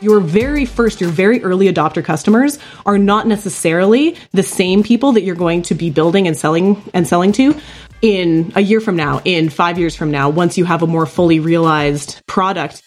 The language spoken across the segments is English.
your very first, your very early adopter customers are not necessarily the same people that you're going to be building and selling and selling to in a year from now, in five years from now, once you have a more fully realized product.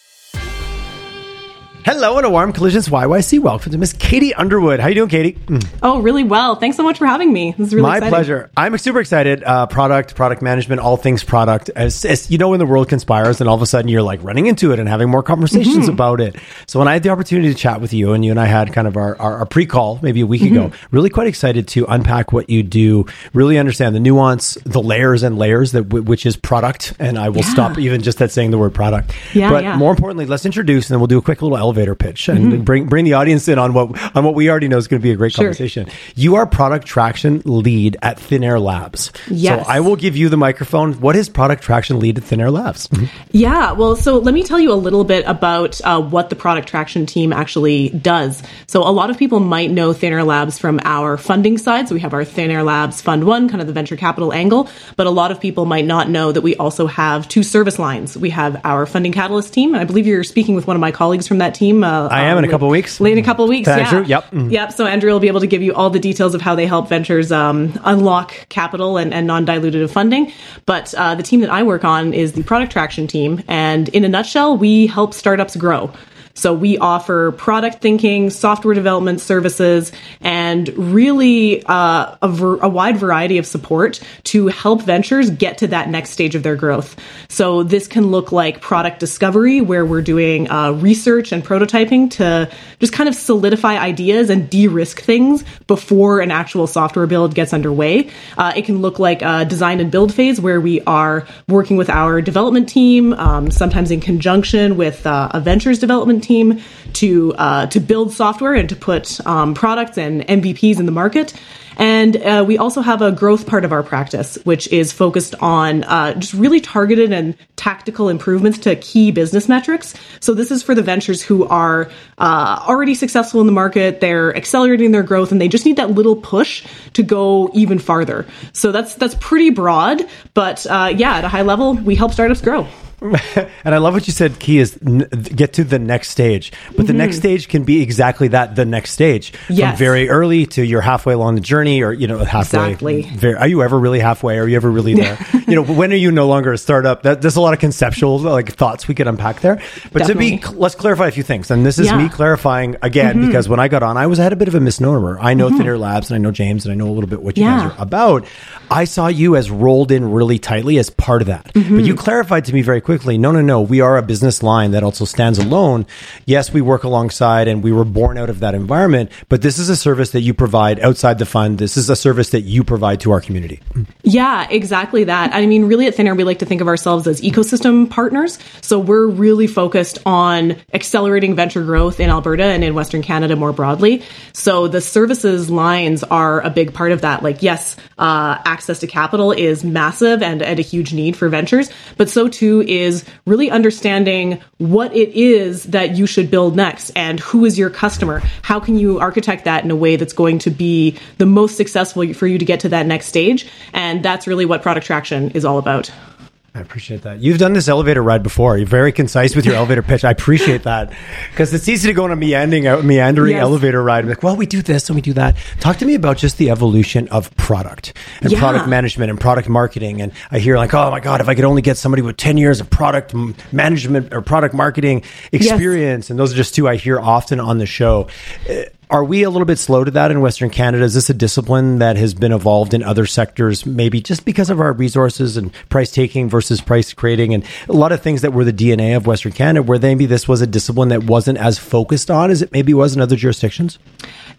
Hello and a warm collisions YYC. Welcome to Miss Katie Underwood. How are you doing, Katie? Mm. Oh, really well. Thanks so much for having me. This is really My exciting. pleasure. I'm super excited. Uh, product, product management, all things product. As, as you know, when the world conspires, and all of a sudden you're like running into it and having more conversations Mm-hmm. about it. So when I had the opportunity to chat with you, and you and I had kind of our, our, our pre-call maybe a week Mm-hmm. ago, really quite excited to unpack what you do, really understand the nuance, the layers and layers that w- which is product. And I will stop even just at saying the word product. Yeah, but yeah. more importantly, let's introduce, and then we'll do a quick little elevator pitch and bring bring the audience in on what on what we already know is going to be a great Mm-hmm. Sure. conversation. You are product traction lead at Thin Air Labs. Yes. So I will give you the microphone. What is product traction lead at Thin Air Labs? Yeah, well, so let me tell you a little bit about uh, what the product traction team actually does. So, a lot of people might know Thin Air Labs from our funding side. So, we have our Thin Air Labs Fund One, kind of the venture capital angle. But a lot of people might not know that we also have two service lines. We have our funding catalyst team. I believe you're speaking with one of my colleagues from that team. Uh, I am in a couple of weeks. Late in a couple of weeks. Andrew, yeah. yep. Mhm. Yep. So Andrew will be able to give you all the details of how they help ventures um, unlock capital and, and non-dilutive funding. But uh, the team that I work on is the product traction team, and in a nutshell, we help startups grow. So we offer product thinking, software development services, and really uh, a, ver- a wide variety of support to help ventures get to that next stage of their growth. So this can look like product discovery, where we're doing uh, research and prototyping to just kind of solidify ideas and de-risk things before an actual software build gets underway. Uh, it can look like a design and build phase, where we are working with our development team, um, sometimes in conjunction with uh, a ventures development team, to uh, to build software and to put um, products and MVPs in the market. And uh, we also have a growth part of our practice, which is focused on uh, just really targeted and tactical improvements to key business metrics. So this is for the ventures who are uh, already successful in the market, they're accelerating their growth, and they just need that little push to go even farther. So that's that's pretty broad, but uh, yeah, at a high level, we help startups grow. and I love what you said. Key is n- get to the next stage, but the next stage can be exactly that. The next stage, Mm-hmm. Yes. from very early to you're halfway along the journey, or you know halfway. Exactly. Very, are you ever really halfway? Are you ever really there? you know, when are you no longer a startup? That, there's a lot of conceptual like thoughts we could unpack there. But to be, Definitely. let's clarify a few things. And this is Yeah. Mm-hmm. me clarifying again because when I got on, I was I had a bit of a misnomer. I know Thin Air Labs and I know James and I know a little bit what you Yeah. guys are about. I saw you as rolled in really tightly as part of that. Mm-hmm. But you clarified to me very quickly no, no, no. We are a business line that also stands alone. Yes, we work alongside and we were born out of that environment, but this is a service that you provide outside the fund. This is a service that you provide to our community. Yeah, exactly that. I mean, really at Thin Air, we like to think of ourselves as ecosystem partners. So we're really focused on accelerating venture growth in Alberta and in Western Canada more broadly. So the services lines are a big part of that. Like, yes, uh, access to capital is massive and, and a huge need for ventures, but so too is really understanding what it is that you should build next and who is your customer. How can you architect that in a way that's going to be the most successful for you to get to that next stage? And that's really what product traction is all about. I appreciate that. You've done this elevator ride before. You're very concise with your elevator pitch. I appreciate that because it's easy to go on a meandering, a meandering Yes. elevator ride. Like, well, we do this and we do that. Talk to me about just the evolution of product and Yeah. product management and product marketing. And I hear like, oh my god, if I could only get somebody with ten years of product management or product marketing experience, and those are just two I hear often on the show. Uh, Are we a little bit slow to that in Western Canada? Is this a discipline that has been evolved in other sectors, maybe just because of our resources and price taking versus price creating and a lot of things that were the DNA of Western Canada, where maybe this was a discipline that wasn't as focused on as it maybe was in other jurisdictions?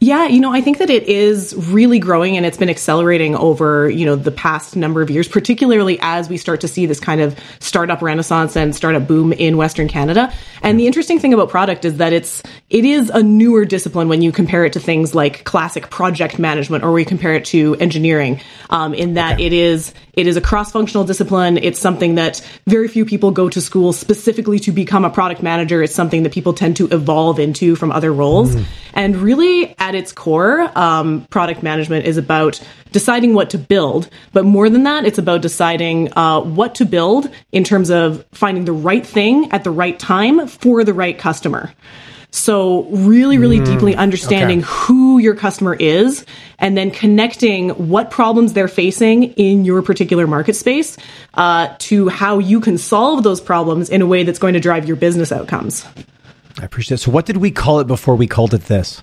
Yeah, you know, I think that it is really growing and it's been accelerating over, you know, the past number of years, particularly as we start to see this kind of startup renaissance and startup boom in Western Canada. And the interesting thing about product is that it's it is a newer discipline when you compare it to things like classic project management or we compare it to engineering. Um, in that it is it is a cross-functional discipline. It's something that very few people go to school specifically to become a product manager. It's something that people tend to evolve into from other roles. And really, at its core, um, product management is about deciding what to build. But more than that, it's about deciding uh, what to build in terms of finding the right thing at the right time for the right customer. So really, really mm, deeply understanding okay. who your customer is and then connecting what problems they're facing in your particular market space uh, to how you can solve those problems in a way that's going to drive your business outcomes. I appreciate it. So, what did we call it before we called it this?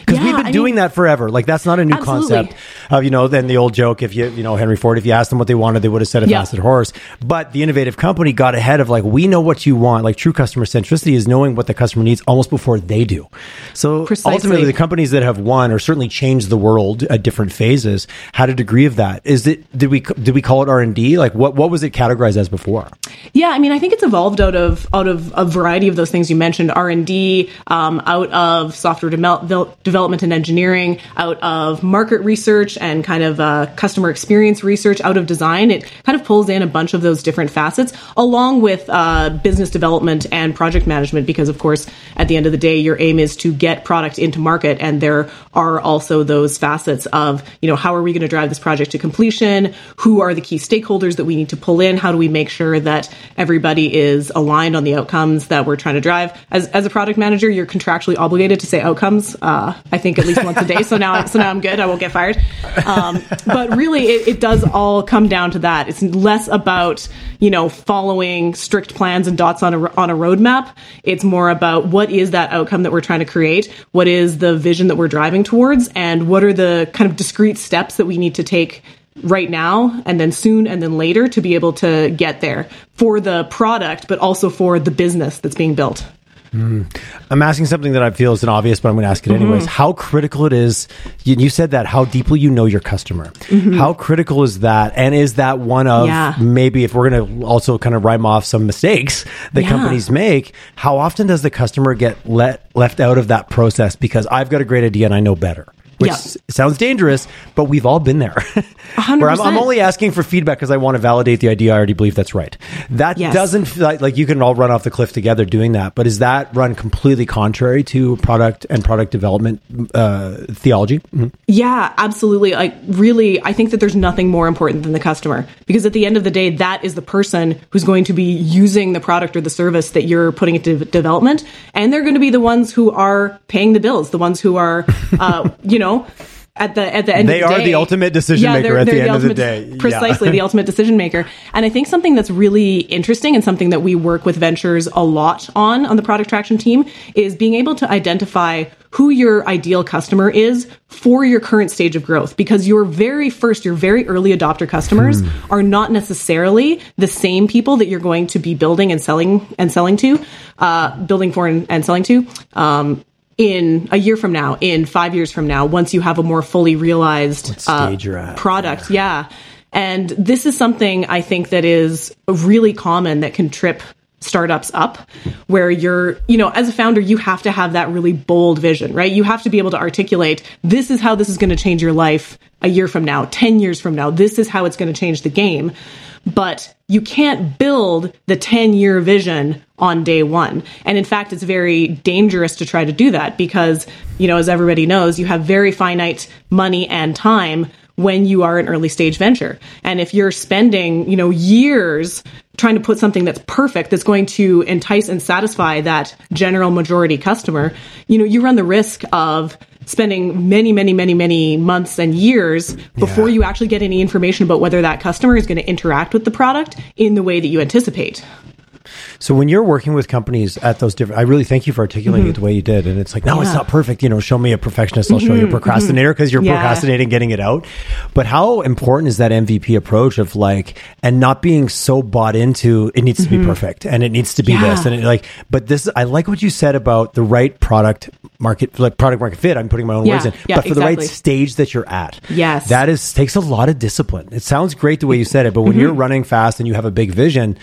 Because yeah, we've been I doing mean, that forever. Like that's not a new absolutely. concept. Of you know, then the old joke. If you you know Henry Ford, if you asked them what they wanted, they would have said a yeah. horse. But the innovative company got ahead of like we know what you want. Like true customer centricity is knowing what the customer needs almost before they do. So Precisely. ultimately, the companies that have won or certainly changed the world at different phases had a degree of that. Is it did we did we call it R and D? Like what what was it categorized as before? Yeah, I mean, I think it's evolved out of out of a variety of those things you mentioned. R and D um, out of software de- development and engineering, out of market research and kind of uh, customer experience research, out of design. It kind of pulls in a bunch of those different facets, along with uh, business development and project management. Because of course, at the end of the day, your aim is to get product into market, and there are also those facets of you know how are we going to drive this project to completion? Who are the key stakeholders that we need to pull in? How do we make sure that everybody is aligned on the outcomes that we're trying to drive? As as a product manager, you're contractually obligated to say outcomes. Uh, I think at least once a day. So now, so now I'm good. I won't get fired. Um, but really, it, it does all come down to that. It's less about you know following strict plans and dots on a on a roadmap. It's more about what is that outcome that we're trying to create. What is the vision that we're driving towards, and what are the kind of discrete steps that we need to take right now and then soon and then later to be able to get there for the product, but also for the business that's being built. Mm. I'm asking something that I feel is an obvious, but I'm going to ask it anyways. Mm-hmm. How critical it is? You, you, said that how deeply you know your customer. Mm-hmm. How critical is that? And is that one of yeah. maybe if we're going to also kind of rhyme off some mistakes that yeah. companies make? How often does the customer get let left out of that process because I've got a great idea and I know better? Which yep. sounds dangerous, but we've all been there. Where I'm, I'm, only asking for feedback because I want to validate the idea. I already believe that's right. That yes. doesn't feel like, like you can all run off the cliff together doing that, but is that run completely contrary to product and product development uh, theology? Mm-hmm. Yeah, absolutely. Like, really, I think that there's nothing more important than the customer because at the end of the day, that is the person who's going to be using the product or the service that you're putting into development, and they're going to be the ones who are paying the bills, the ones who are, uh, you know know, at the at the end they the are the ultimate decision yeah, maker they're, at they're the, the, end ultimate, of the day. Precisely yeah. the ultimate decision maker. And i think something that's really interesting and something that we work with ventures a lot on on the product traction team is being able to identify who your ideal customer is for your current stage of growth. Because your very first your very early adopter customers hmm. are not necessarily the same people that you're going to be building and selling and selling to uh, building for and, and selling to. Um, in a year from now, in five years from now, once you have a more fully realized uh, product. Yeah. And this is something I think that is really common that can trip startups up where you're, you know, as a founder, you have to have that really bold vision, right? You have to be able to articulate this is how this is going to change your life a year from now, 10 years from now. This is how it's going to change the game but you can't build the 10 year vision on day one. And in fact, it's very dangerous to try to do that because, you know, as everybody knows, you have very finite money and time when you are an early stage venture. And if you're spending, you know, years trying to put something that's perfect, that's going to entice and satisfy that general majority customer, you know, you run the risk of spending many, many, many, many months and years before yeah. you actually get any information about whether that customer is going to interact with the product in the way that you anticipate. So when you're working with companies at those different, I really thank you for articulating mm-hmm. it the way you did. And it's like, no, yeah. it's not perfect. You know, show me a perfectionist. I'll mm-hmm. show you a mm-hmm. procrastinator because you're yeah. procrastinating getting it out. But how important is that MVP approach of like, and not being so bought into it needs to be mm-hmm. perfect and it needs to be yeah. this and it, like, but this, I like what you said about the right product market, like product market fit. I'm putting my own words in, but for exactly. the right stage that you're at. Yes. That is, takes a lot of discipline. It sounds great the way you said it, but when mm-hmm. you're running fast and you have a big vision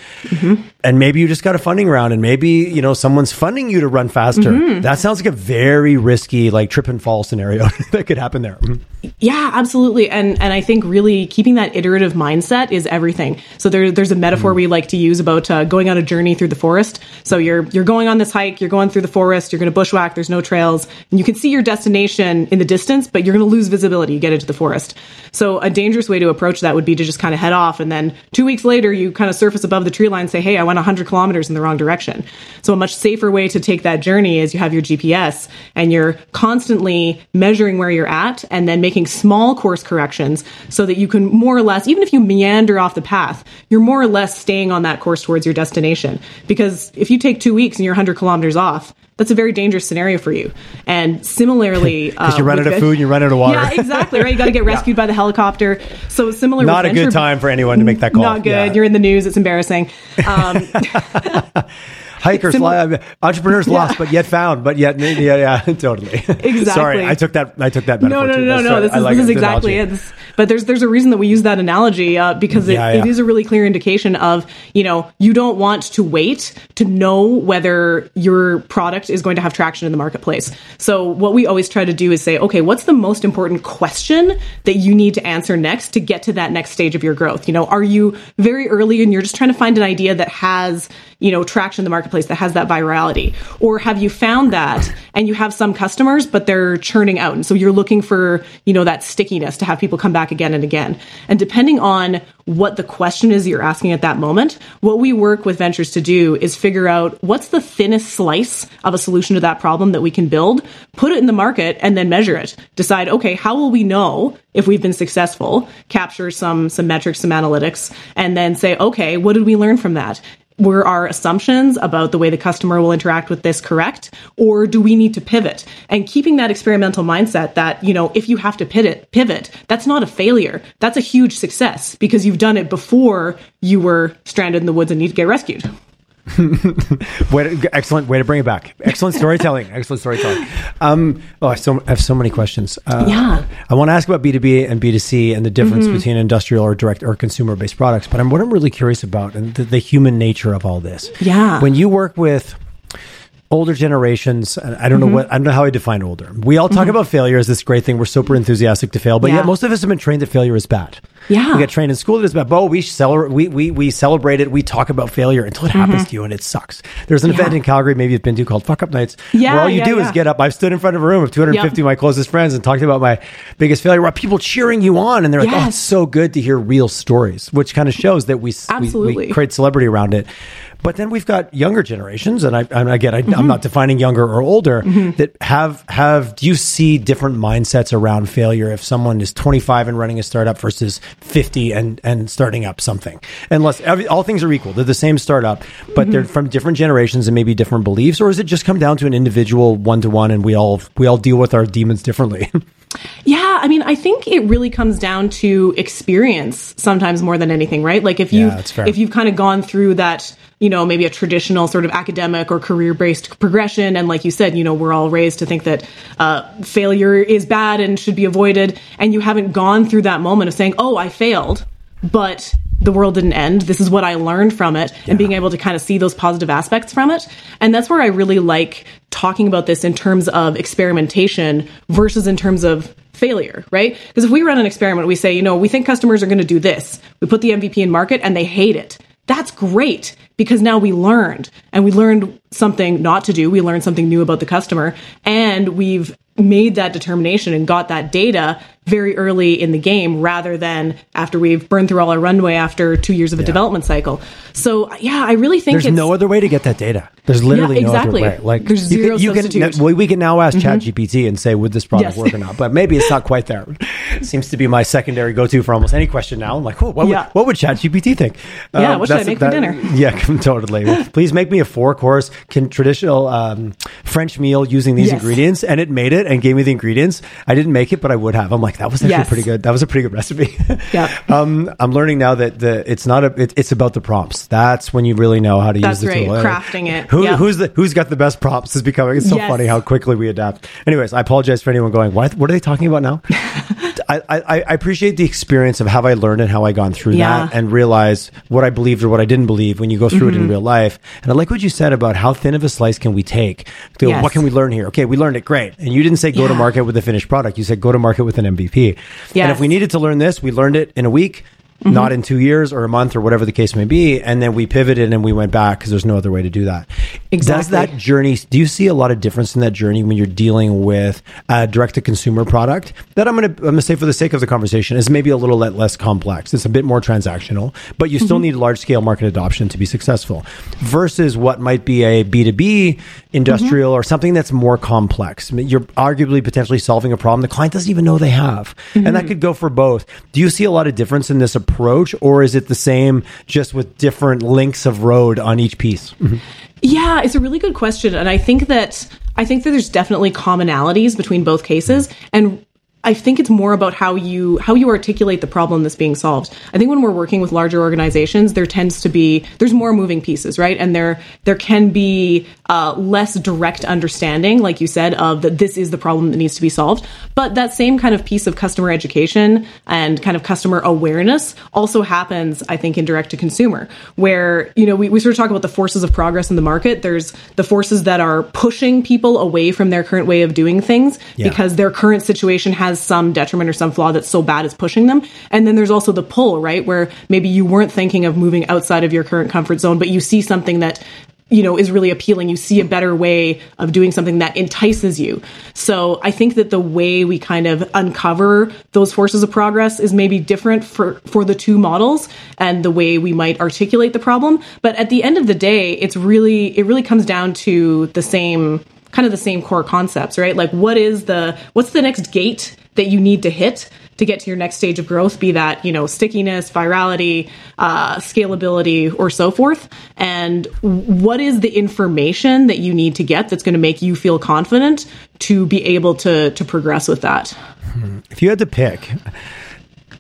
and maybe you just got a funding round and maybe, you know, someone's funding you to run faster. Mm-hmm. That sounds like a very risky, like trip and fall scenario that could happen there. Mm-hmm. Yeah, absolutely. And and I think really keeping that iterative mindset is everything. So there, there's a metaphor mm. we like to use about uh, going on a journey through the forest. So you're you're going on this hike, you're going through the forest, you're going to bushwhack. There's no trails, and you can see your destination in the distance, but you're going to lose visibility. You get into the forest. So a dangerous way to approach that would be to just kind of head off, and then two weeks later, you kind of surface above the tree line, and say, "Hey, I went 100 kilometers in the wrong direction." So a much safer way to take that journey is you have your GPS and you're constantly measuring where you're at, and then making small course corrections so that you can more or less, even if you meander off the path, you're more or less staying on that course towards your destination. Because if you take two weeks and you're 100 kilometers off, that's a very dangerous scenario for you. And similarly, because uh, you run out of food, you run out of water. Yeah, exactly. Right, you got to get rescued yeah. by the helicopter. So similar. Not a good time for anyone to make that call. Not good. Yeah. You're in the news. It's embarrassing. Um, hikers, Sim- entrepreneurs yeah. lost, but yet found, but yet yeah, yeah, totally. Exactly. Sorry, I took that. I took that. No, no, no, no, no. This is, like this is exactly it. But there's there's a reason that we use that analogy uh, because it, yeah, it is a really clear indication of you know you don't want to wait to know whether your product is going to have traction in the marketplace. So what we always try to do is say, okay, what's the most important question that you need to answer next to get to that next stage of your growth? You know, are you very early and you're just trying to find an idea that has you know traction in the marketplace that has that virality, or have you found that and you have some customers but they're churning out, and so you're looking for you know that stickiness to have people come back again and again. And depending on what the question is you're asking at that moment, what we work with ventures to do is figure out what's the thinnest slice of a solution to that problem that we can build, put it in the market, and then measure it. Decide, okay, how will we know if we've been successful? Capture some some metrics, some analytics, and then say, okay, what did we learn from that? Were our assumptions about the way the customer will interact with this correct or do we need to pivot? And keeping that experimental mindset that you know if you have to pivot pivot that's not a failure. That's a huge success because you've done it before you were stranded in the woods and need to get rescued way to, excellent way to bring it back. Excellent storytelling. excellent storytelling. Um, oh, I, so, I, have so many questions. Uh, yeah. I want to ask about B2B and B2C and the difference mm-hmm. between industrial or direct or consumer based products. But I'm, what I'm really curious about and the, the human nature of all this. Yeah. When you work with older generations i don't mm-hmm. know what i don't know how i define older we all talk mm-hmm. about failure as this great thing we're super enthusiastic to fail but yeah. yet most of us have been trained that failure is bad yeah we get trained in school that it's bad but we celebrate we, we, we celebrate it we talk about failure until it mm-hmm. happens to you and it sucks there's an yeah. event in calgary maybe you've been to called fuck up nights yeah, where all you yeah, do is get up i've stood in front of a room of 250 yep. of my closest friends and talked about my biggest failure where people cheering you on and they're like oh it's so good to hear real stories which kind of shows that we, we, we create celebrity around it but then we've got younger generations, and I, and again, I, mm-hmm. not defining younger or older mm-hmm. that have have. Do you see different mindsets around failure if someone is 25 and running a startup versus 50 and and starting up something? Unless every, all things are equal, they're the same startup, but mm-hmm. they're from different generations and maybe different beliefs, or is it just come down to an individual one to one, and we all we all deal with our demons differently? Yeah, I mean, I think it really comes down to experience sometimes more than anything, right? Like if you yeah, if you've kind of gone through that you know, maybe a traditional sort of academic or career based progression. And like you said, you know, we're all raised to think that uh, failure is bad and should be avoided. And you haven't gone through that moment of saying, oh, I failed, but the world didn't end. This is what I learned from it yeah. and being able to kind of see those positive aspects from it. And that's where I really like talking about this in terms of experimentation versus in terms of failure, right? Because if we run an experiment, we say, you know, we think customers are going to do this. We put the MVP in market and they hate it. That's great because now we learned and we learned something not to do. We learned something new about the customer and we've made that determination and got that data very early in the game rather than after we've burned through all our runway after two years of a yeah. development cycle. So yeah, I really think there's no other way to get that data. There's literally yeah, exactly. no other way. Like there's zero you can, you can, well, we can now ask mm-hmm. ChatGPT and say, would this product yes. work or not? But maybe it's not quite there. Seems to be my secondary go-to for almost any question now. I'm like, oh, what, yeah. would, what would ChatGPT think? Yeah, um, what should I make that, for dinner? Yeah, totally. Please make me a four-course traditional um, French meal using these yes. ingredients, and it made it and gave me the ingredients. I didn't make it, but I would have. I'm like, that was actually yes. pretty good. That was a pretty good recipe. Yeah. um, I'm learning now that the it's not a it, it's about the prompts. That's when you really know how to That's use the right. tool. Crafting it. Who, yep. Who's the who's got the best prompts is becoming it's so yes. funny how quickly we adapt. Anyways, I apologize for anyone going. What what are they talking about now? I, I, I, appreciate the experience of how I learned and how I gone through yeah. that and realize what I believed or what I didn't believe when you go through mm-hmm. it in mm-hmm. real life. And I like what you said about how thin of a slice can we take? Yes. What can we learn here? Okay, we learned it, great. And you didn't say go yeah. to market with a finished product. You said go to market with an MVP. Yes. And if we needed to learn this, we learned it in a week mm-hmm. not in two years or a month or whatever the case may be. And then we pivoted and we went back because there's no other way to do that. Exactly. Does that journey, do you see a lot of difference in that journey when you're dealing with a direct to consumer product that I'm going to, I'm going to say for the sake of the conversation is maybe a little less complex. It's a bit more transactional, but you still mm-hmm. need large scale market adoption to be successful versus what might be a B2B industrial mm-hmm. or something that's more complex. You're arguably potentially solving a problem the client doesn't even know they have. And that mm-hmm. could go for both. Do you see a lot of difference in this approach? Approach, or is it the same just with different links of road on each piece? Mm-hmm. Yeah, it's a really good question, and I think that I think that there's definitely commonalities between both cases, and I think it's more about how you how you articulate the problem that's being solved. I think when we're working with larger organizations, there tends to be there's more moving pieces, right? And there there can be uh, less direct understanding, like you said, of that this is the problem that needs to be solved. But that same kind of piece of customer education and kind of customer awareness also happens, I think, in direct to consumer, where you know we, we sort of talk about the forces of progress in the market. There's the forces that are pushing people away from their current way of doing things yeah. because their current situation has has some detriment or some flaw that's so bad it's pushing them. And then there's also the pull, right? Where maybe you weren't thinking of moving outside of your current comfort zone, but you see something that you know is really appealing you see a better way of doing something that entices you so i think that the way we kind of uncover those forces of progress is maybe different for for the two models and the way we might articulate the problem but at the end of the day it's really it really comes down to the same kind of the same core concepts right like what is the what's the next gate that you need to hit to get to your next stage of growth, be that, you know, stickiness, virality, uh, scalability, or so forth. And what is the information that you need to get that's going to make you feel confident to be able to, to progress with that? If you had to pick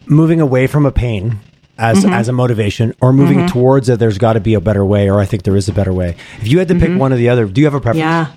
moving away from a pain as mm-hmm. as a motivation or moving mm-hmm. towards it there's got to be a better way or i think there is a better way if you had to pick mm-hmm. one or the other do you have a preference yeah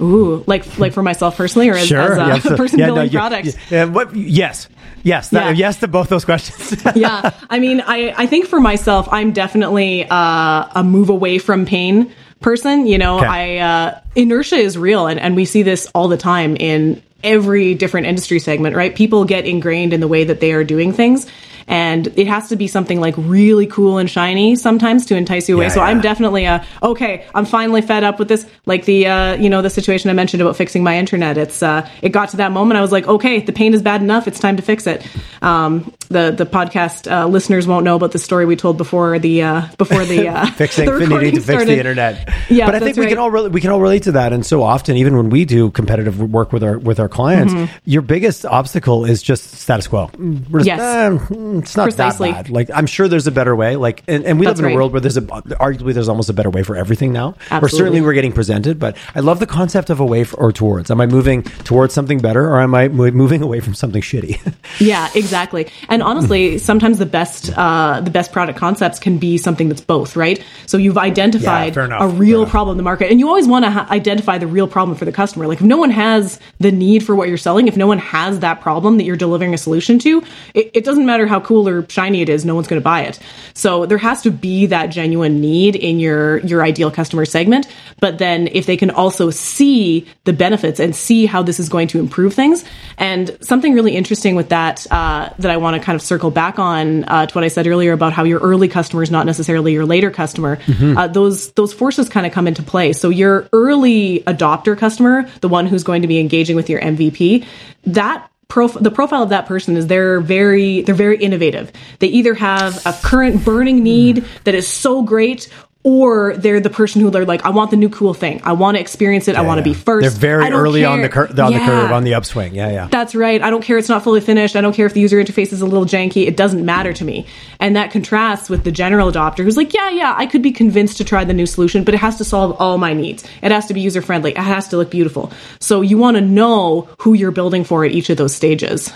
Ooh, like like for myself personally, or as, sure. as a yes. person yeah, building no, products? Yeah, what, yes, yes, that, yes to both those questions. yeah, I mean, I I think for myself, I'm definitely uh, a move away from pain person. You know, okay. I uh, inertia is real, and and we see this all the time in every different industry segment. Right? People get ingrained in the way that they are doing things, and it has to be something like really cool and shiny sometimes to entice you away. Yeah, so yeah. I'm definitely a okay. I'm finally fed up with this. Like the uh, you know the situation I mentioned about fixing my internet. It's uh, it got to that moment. I was like, okay, the pain is bad enough. It's time to fix it. Um, the the podcast uh, listeners won't know about the story we told before the uh, before the uh, fixing the to fix the internet. Yeah, but I think we right. can all re- we can all relate to that. And so often, even when we do competitive work with our with our clients, mm-hmm. your biggest obstacle is just status quo. Just, yes, eh, it's not Precisely. that bad. Like I'm sure there's a better way. Like, and, and we That's live in right. a world where there's a arguably there's almost a better way for everything now. Absolutely. Or certainly we're getting presented. But I love the concept of away or towards. Am I moving towards something better, or am I moving away from something shitty? yeah, exactly. And honestly, sometimes the best uh, the best product concepts can be something that's both. Right. So you've identified yeah, a real problem in the market, and you always want to ha- identify the real problem for the customer. Like if no one has the need for what you're selling, if no one has that problem that you're delivering a solution to, it, it doesn't matter how cool or shiny it is, no one's going to buy it. So there has to be that genuine need in your your ideal customer segment. But then if they can also see the benefits and see how this is going to improve things, and something really interesting with that uh, that I want to kind of circle back on uh, to what I said earlier about how your early customer is not necessarily your later customer. Mm-hmm. Uh, those those forces kind of come into play. So your early adopter customer, the one who's going to be engaging with your MVP, that prof- the profile of that person is they're very they're very innovative. They either have a current burning need that is so great or they're the person who they're like, I want the new cool thing. I want to experience it. Yeah, I want to yeah. be first. They're very early care. on the cur- on yeah. the curve on the upswing. Yeah, yeah. That's right. I don't care. It's not fully finished. I don't care if the user interface is a little janky. It doesn't matter to me. And that contrasts with the general adopter who's like, yeah, yeah, I could be convinced to try the new solution, but it has to solve all my needs. It has to be user friendly. It has to look beautiful. So you want to know who you're building for at each of those stages.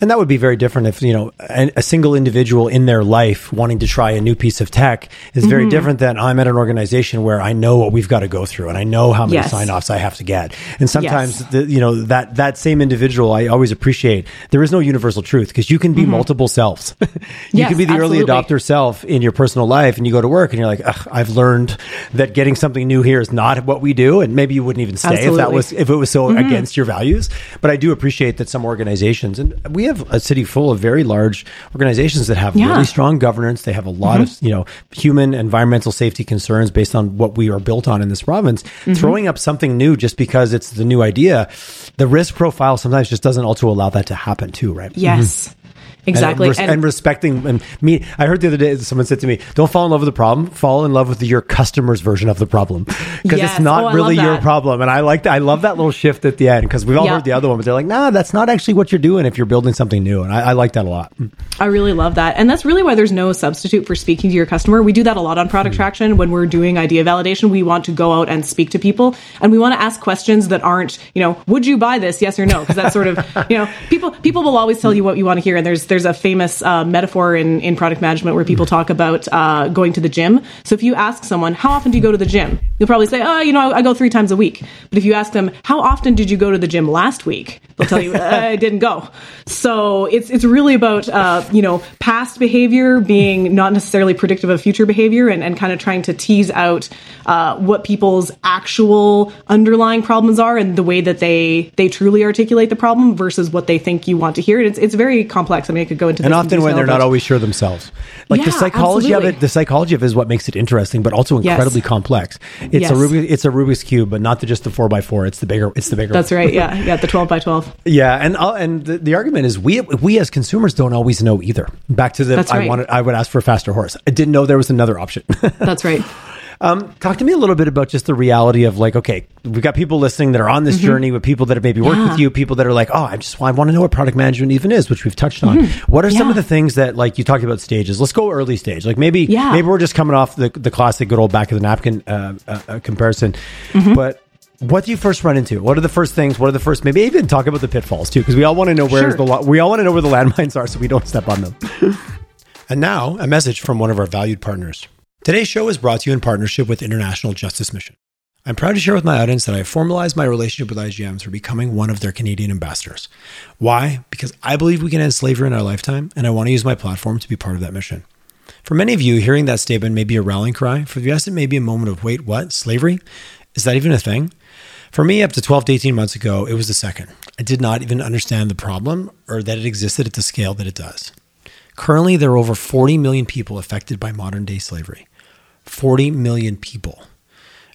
And that would be very different if, you know, a, a single individual in their life wanting to try a new piece of tech is very Mm-hmm. different than I'm at an organization where I know what we've got to go through and I know how many Yes. sign offs I have to get. And sometimes, Yes. the, you know, that, that same individual, I always appreciate there is no universal truth because you can be multiple selves. you Mm-hmm. Yes, can be the early adopter self in your personal life and you go to work and you're like, Ugh, I've learned that getting something new here is not what we do. And maybe you wouldn't even stay if that Mm-hmm. was, if it was so against your values. But I do appreciate that some organizations, and we have a city full of very large organizations that have Yeah. Mm-hmm. really strong governance. They have a lot of, you know, human environmental safety concerns based on what we are built on in this province. Mm-hmm. Throwing up something new just because it's the new idea, the risk profile sometimes just doesn't also allow that to happen too, right? Yes. Exactly. And, res- and respecting and me. I heard the other day someone said to me, "Don't fall in love with the problem. Fall in love with your customer's version of the problem, because Yes. it's not Oh, really your problem." And I like that. I love that little shift at the end because we've all heard the other one, but they're like, "Nah, that's not actually what you're doing if you're building something new." And I, I like that a lot. I really love that. And that's really why there's no substitute for speaking to your customer. We do that a lot on product hmm. traction when we're doing idea validation. We want to go out and speak to people and we want to ask questions that aren't, you know, would you buy this? Yes or no? Because that's sort of, you know, people people will always tell you what you want to hear. And there's there's a famous uh, metaphor in, in product management where people talk about uh, going to the gym. So if you ask someone, how often do you go to the gym? You'll probably say, oh, you know, I, I go three times a week. But if you ask them, how often did you go to the gym last week? They'll tell you, I didn't go. So it's it's really about uh, you know past behavior being not necessarily predictive of future behavior, and, and kind of trying to tease out uh, what people's actual underlying problems are and the way that they they truly articulate the problem versus what they think you want to hear. And it's it's very complex. I mean, I could go into And often when they're not always sure themselves, like the Yeah, psychology of it, the psychology of it is what makes it interesting, but also Yes. incredibly complex. It's Yes. a Rubik, it's a Rubik's cube, but not the, just the four by four. It's the bigger, it's the bigger. That's one. right. Yeah, yeah. The twelve by twelve. Yeah, and uh, and the, the argument is we we as consumers don't always know either. Back to the That's I right. wanted I would ask for a faster horse. I didn't know there was another option. That's right. Um, talk to me a little bit about just the reality of like, okay, we've got people listening that are on this journey with people that have maybe worked with Mm-hmm. You, people that are like, oh, I just I want to know what product management even is, which we've touched on. What are some Mm-hmm. Of the things that like you talked about stages? Let's go early stage. Like maybe Yeah. maybe we're just coming off the the classic good old back of the napkin uh, uh, uh, comparison, Mm-hmm. but. What do you first run into? What are the first things? What are the first? Maybe even talk about the pitfalls too, because we all want to know where Sure. the lo- we all want to know where the landmines are, so we don't step on them. And now, a message from one of our valued partners. Today's show is brought to you in partnership with International Justice Mission. I'm proud to share with my audience that I formalized my relationship with IJM through becoming one of their Canadian ambassadors. Why? Because I believe we can end slavery in our lifetime, and I want to use my platform to be part of that mission. For many of you, hearing that statement may be a rallying cry. For the rest, it may be a moment of, wait, what? Slavery? Is that even a thing? For me, up to 12 to 18 months ago, it was the second. I did not even understand the problem or that it existed at the scale that it does. Currently, there are over 40 million people affected by modern day slavery. 40 million people.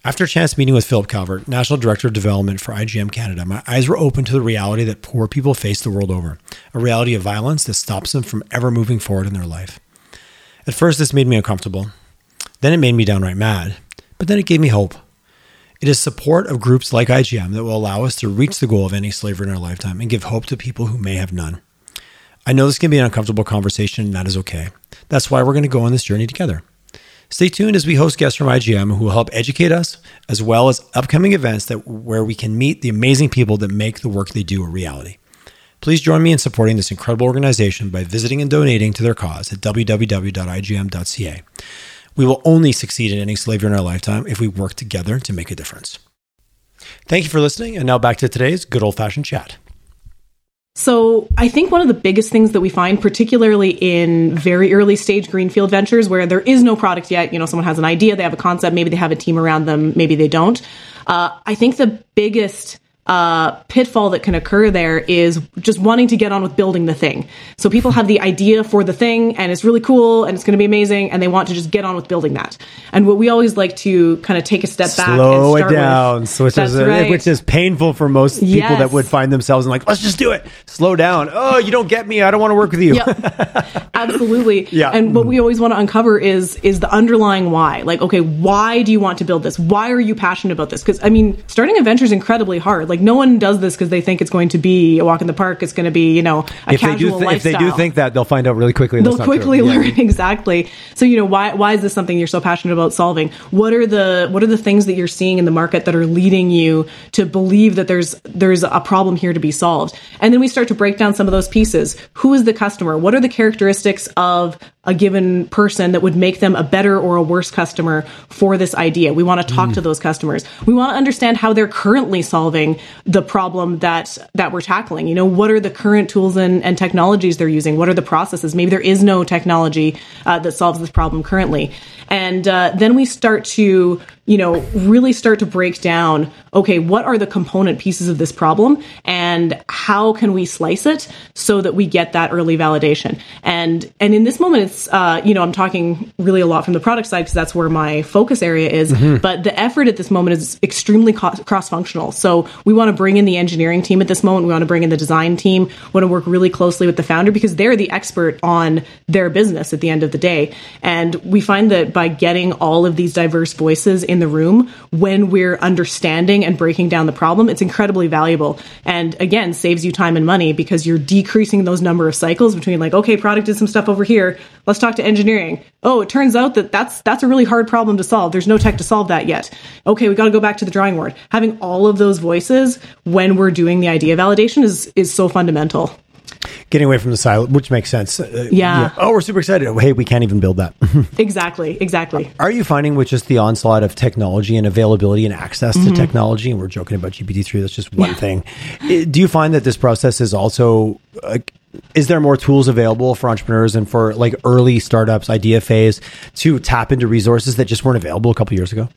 After a chance meeting with Philip Calvert, National Director of Development for IJM Canada, my eyes were open to the reality that poor people face the world over, a reality of violence that stops them from ever moving forward in their life. At first, this made me uncomfortable. Then it made me downright mad. But then it gave me hope. It is support of groups like IJM that will allow us to reach the goal of ending slavery in our lifetime and give hope to people who may have none. I know this can be an uncomfortable conversation, and that is okay. That's why we're going to go on this journey together. Stay tuned as we host guests from IJM who will help educate us, as well as upcoming events that where we can meet the amazing people that make the work they do a reality. Please join me in supporting this incredible organization by visiting and donating to their cause at www.ijm.ca. We will only succeed in ending slavery in our lifetime if we work together to make a difference. Thank you for listening, and now back to today's good old fashioned chat. So, I think one of the biggest things that we find, particularly in very early stage greenfield ventures where there is no product yet, you know, someone has an idea, they have a concept, maybe they have a team around them, maybe they don't. Uh, I think the biggest uh, pitfall that can occur there is just wanting to get on with building the thing. So people have the idea for the thing and it's really cool and it's going to be amazing and they want to just get on with building that. And what we always like to kind of take a step back Slow it down, with, which is right. which is painful for most people Yes. that would find themselves in like, let's just do it. Slow down. Oh, you don't get me. I don't want to work with you. Yep. Absolutely. Yeah. And what we always want to uncover is is the underlying why. Like, okay, why do you want to build this? Why are you passionate about this? Because I mean, starting a venture is incredibly hard. Like no one does this because they think it's going to be a walk in the park. It's going to be you know a if casual they do th- lifestyle. if they do think that, they'll find out really quickly. They'll quickly learn yeah. exactly. So you know why why is this something you're so passionate about solving? What are the what are the things that you're seeing in the market that are leading you to believe that there's there's a problem here to be solved? And then we start to break down some of those pieces. Who is the customer? What are the characteristics of a given person that would make them a better or a worse customer for this idea. We want to talk mm. to those customers. We want to understand how they're currently solving the problem that that we're tackling. You know, what are the current tools and, and technologies they're using? What are the processes? Maybe there is no technology uh, that solves this problem currently. And uh, then we start to you know, really start to break down, okay, what are the component pieces of this problem and how can we slice it so that we get that early validation? And, and in this moment, it's, uh, you know, I'm talking really a lot from the product side because that's where my focus area is. Mm-hmm. But the effort at this moment is extremely co- cross functional. So we want to bring in the engineering team at this moment. We want to bring in the design team. We want to work really closely with the founder because they're the expert on their business at the end of the day. And we find that by getting all of these diverse voices in the room when we're understanding and breaking down the problem, it's incredibly valuable. And again, saves you time and money because you're decreasing those number of cycles between like, okay, product did some stuff over here. Let's talk to engineering. Oh, it turns out that that's that's a really hard problem to solve. There's no tech to solve that yet. Okay, we got to go back to the drawing board. Having all of those voices when we're doing the idea validation is is so fundamental getting away from the silo, which makes sense. Uh, yeah. yeah. Oh, we're super excited. Hey, we can't even build that. exactly. Exactly. Are you finding with just the onslaught of technology and availability and access mm-hmm. to technology, and we're joking about GPT-3, that's just one yeah. thing. Do you find that this process is also, is there more tools available for entrepreneurs and for like early startups, idea phase to tap into resources that just weren't available a couple years ago?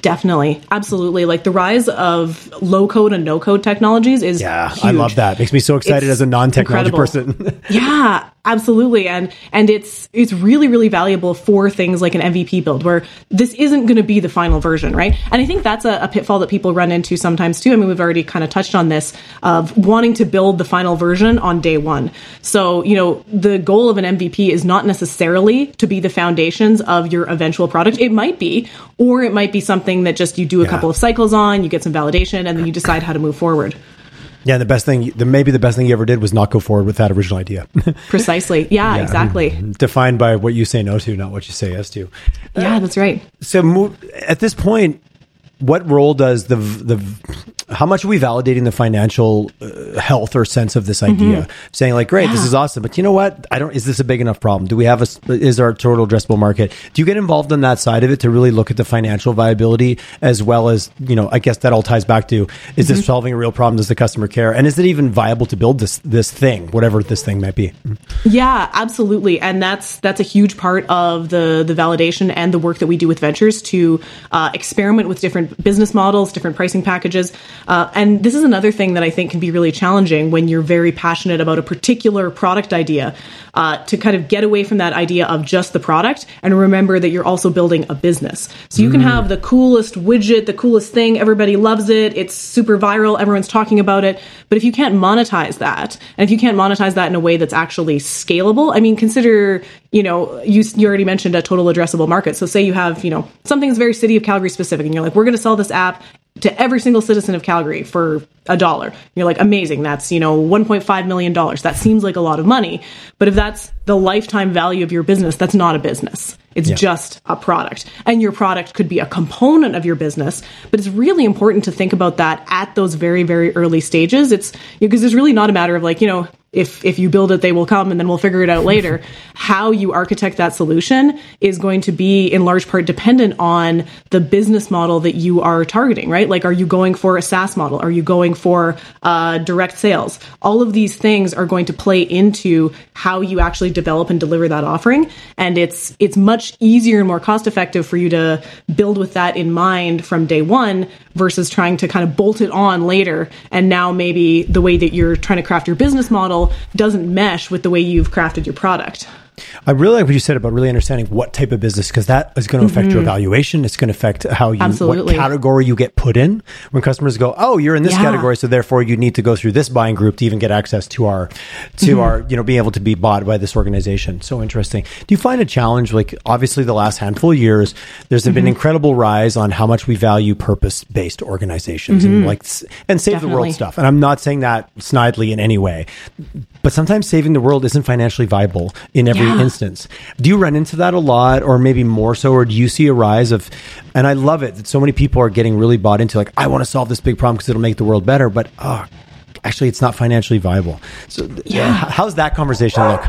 Definitely. Absolutely. Like the rise of low code and no code technologies is Yeah, huge. I love that. Makes me so excited it's as a non-technology person. yeah, absolutely. And and it's it's really really valuable for things like an MVP build where this isn't going to be the final version, right? And I think that's a, a, pitfall that people run into sometimes too. I mean, we've already kind of touched on this of wanting to build the final version on day 1. So, you know, the goal of an MVP is not necessarily to be the foundations of your eventual product. It might be or it might be something something that just you do a yeah. couple of cycles on, you get some validation, and then you decide how to move forward. Yeah, the best thing, the, maybe the best thing you ever did was not go forward with that original idea. Precisely. Yeah, yeah, exactly. Defined by what you say no to, not what you say yes to. Yeah, uh, that's right. So move, at this point, what role does the the how much are we validating the financial uh, health or sense of this idea? Mm-hmm. Saying like, great, yeah. this is awesome, but you know what? I don't. Is this a big enough problem? Do we have a? Is our total addressable market? Do you get involved on that side of it to really look at the financial viability as well as you know? I guess that all ties back to: is mm-hmm. this solving a real problem? Does the customer care? And is it even viable to build this this thing, whatever this thing might be? Yeah, absolutely, and that's that's a huge part of the the validation and the work that we do with ventures to uh, experiment with different business models, different pricing packages. Uh, and this is another thing that I think can be really challenging when you're very passionate about a particular product idea uh, to kind of get away from that idea of just the product and remember that you're also building a business. So you mm. can have the coolest widget, the coolest thing, everybody loves it, it's super viral, everyone's talking about it. But if you can't monetize that, and if you can't monetize that in a way that's actually scalable, I mean, consider, you know, you, you already mentioned a total addressable market. So say you have, you know, something that's very city of Calgary specific, and you're like, we're going to sell this app to every single citizen of Calgary for a dollar. You're like, amazing. That's, you know, $1.5 million. That seems like a lot of money. But if that's the lifetime value of your business, that's not a business. It's yeah. just a product. And your product could be a component of your business, but it's really important to think about that at those very, very early stages. It's because it's really not a matter of like, you know, if if you build it they will come and then we'll figure it out later. How you architect that solution is going to be in large part dependent on the business model that you are targeting right? Like are you going for a saas model? Are you going for uh, direct sales? All of these things are going to play into how you actually develop and deliver that offering. And it's it's much easier and more cost effective for you to build with that in mind from day one versus trying to kind of bolt it on later. And now maybe the way that you're trying to craft your business model doesn't mesh with the way you've crafted your product. I really like what you said about really understanding what type of business because that is going to affect mm-hmm. your valuation. It's going to affect how you Absolutely. what category you get put in when customers go, "Oh, you're in this yeah. category, so therefore you need to go through this buying group to even get access to our to mm-hmm. our you know being able to be bought by this organization." So interesting. Do you find a challenge like obviously the last handful of years there's mm-hmm. been incredible rise on how much we value purpose-based organizations and mm-hmm. like and save Definitely. the world stuff. And I'm not saying that snidely in any way. But sometimes saving the world isn't financially viable in every yeah. instance. Do you run into that a lot, or maybe more so, or do you see a rise of? And I love it that so many people are getting really bought into like, I want to solve this big problem because it'll make the world better. But oh, actually, it's not financially viable. So, yeah, how's that conversation look?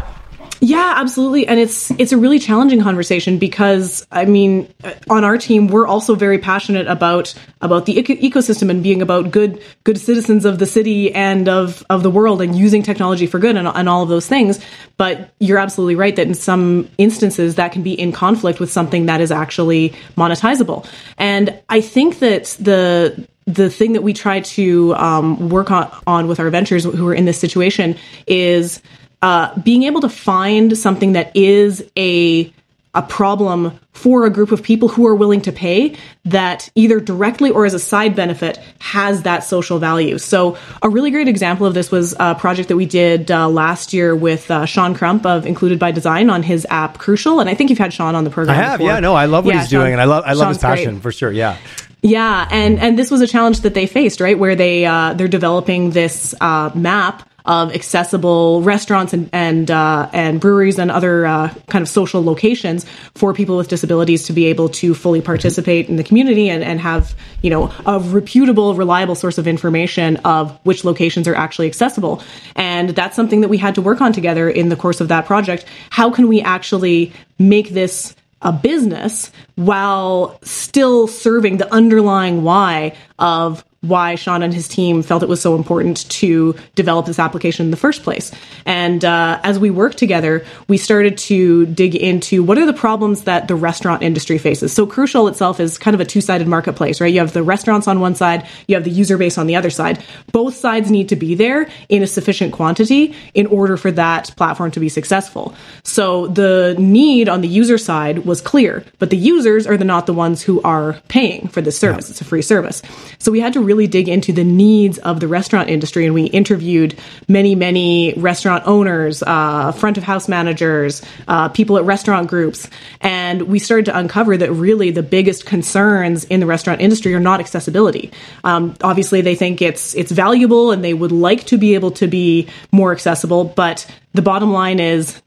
Yeah, absolutely. And it's it's a really challenging conversation because I mean, on our team, we're also very passionate about about the eco- ecosystem and being about good good citizens of the city and of of the world and using technology for good and, and all of those things. But you're absolutely right that in some instances that can be in conflict with something that is actually monetizable. And I think that the the thing that we try to um, work on, on with our ventures who are in this situation is uh, being able to find something that is a a problem for a group of people who are willing to pay that either directly or as a side benefit has that social value. So a really great example of this was a project that we did uh, last year with uh, Sean Crump of Included by Design on his app Crucial, and I think you've had Sean on the program. I have, before. yeah, no, I love what yeah, he's Sean, doing, and I love I love Sean's his passion great. for sure. Yeah. Yeah, and and this was a challenge that they faced, right? Where they uh, they're developing this uh, map of accessible restaurants and and uh, and breweries and other uh, kind of social locations for people with disabilities to be able to fully participate in the community and, and have you know a reputable, reliable source of information of which locations are actually accessible. And that's something that we had to work on together in the course of that project. How can we actually make this a business while still serving the underlying why of why Sean and his team felt it was so important to develop this application in the first place. And uh, as we worked together, we started to dig into what are the problems that the restaurant industry faces. So Crucial itself is kind of a two-sided marketplace, right? You have the restaurants on one side, you have the user base on the other side. Both sides need to be there in a sufficient quantity in order for that platform to be successful. So the need on the user side was clear, but the users are the, not the ones who are paying for this service. Yeah. It's a free service. So we had to really really dig into the needs of the restaurant industry, and we interviewed many, many restaurant owners, uh, front of house managers, uh, people at restaurant groups, and we started to uncover that really the biggest concerns in the restaurant industry are not accessibility. Um, obviously, they think it's it's valuable, and they would like to be able to be more accessible, but the bottom line is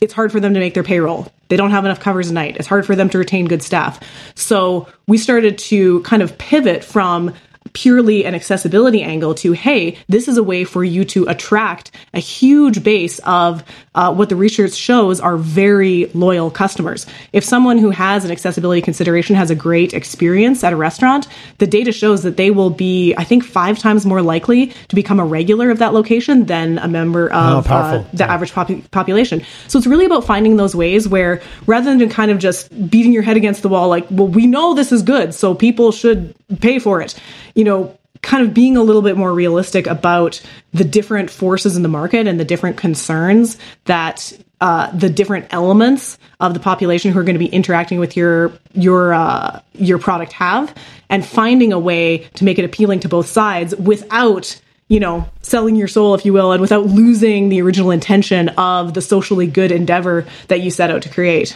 it's hard for them to make their payroll. They don't have enough covers a night. It's hard for them to retain good staff. So we started to kind of pivot from purely an accessibility angle to, hey, this is a way for you to attract a huge base of uh, what the research shows are very loyal customers. If someone who has an accessibility consideration has a great experience at a restaurant, the data shows that they will be, I think, five times more likely to become a regular of that location than a member oh, of oh, uh, the yeah. average pop- population. So it's really about finding those ways where rather than kind of just beating your head against the wall, like, well, we know this is good, so people should pay for it. You know, kind of being a little bit more realistic about the different forces in the market and the different concerns that uh, the different elements of the population who are going to be interacting with your your uh, your product have, and finding a way to make it appealing to both sides without you know selling your soul, if you will, and without losing the original intention of the socially good endeavor that you set out to create.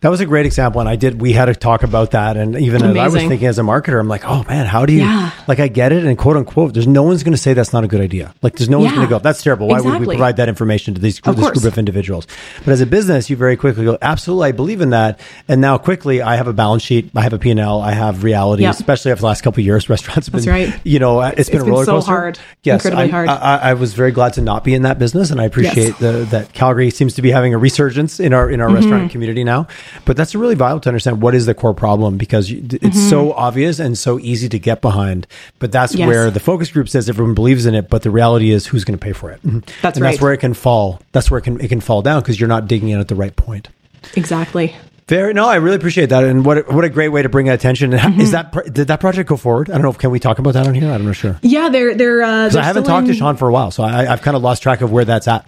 That was a great example, and I did. We had to talk about that, and even as I was thinking as a marketer, I'm like, oh man, how do you? Yeah. Like, I get it, and quote unquote, there's no one's going to say that's not a good idea. Like, there's no yeah. one's going to go, that's terrible. Why exactly. would we provide that information to these, this group of individuals? But as a business, you very quickly go, absolutely, I believe in that. And now quickly, I have a balance sheet, I have a P and L, I have reality. Yep. Especially after the last couple of years, restaurants have been, right. you know, it's, it's been, been a roller coaster. So hard, yes, incredibly I, hard. I, I, was very glad to not be in that business, and I appreciate yes. the, that Calgary seems to be having a resurgence in our in our mm-hmm. restaurant community now. But that's a really vital to understand what is the core problem because it's mm-hmm. so obvious and so easy to get behind. But that's yes. where the focus group says everyone believes in it, but the reality is who's going to pay for it. Mm-hmm. That's and right. That's where it can fall. That's where it can it can fall down because you're not digging in at the right point. Exactly. Very no, I really appreciate that, and what a, what a great way to bring attention. Mm-hmm. Is that did that project go forward? I don't know. Can we talk about that on here? I'm not sure. Yeah, they're they're. Uh, I haven't talked in, to Sean for a while, so I, have kind of lost track of where that's at.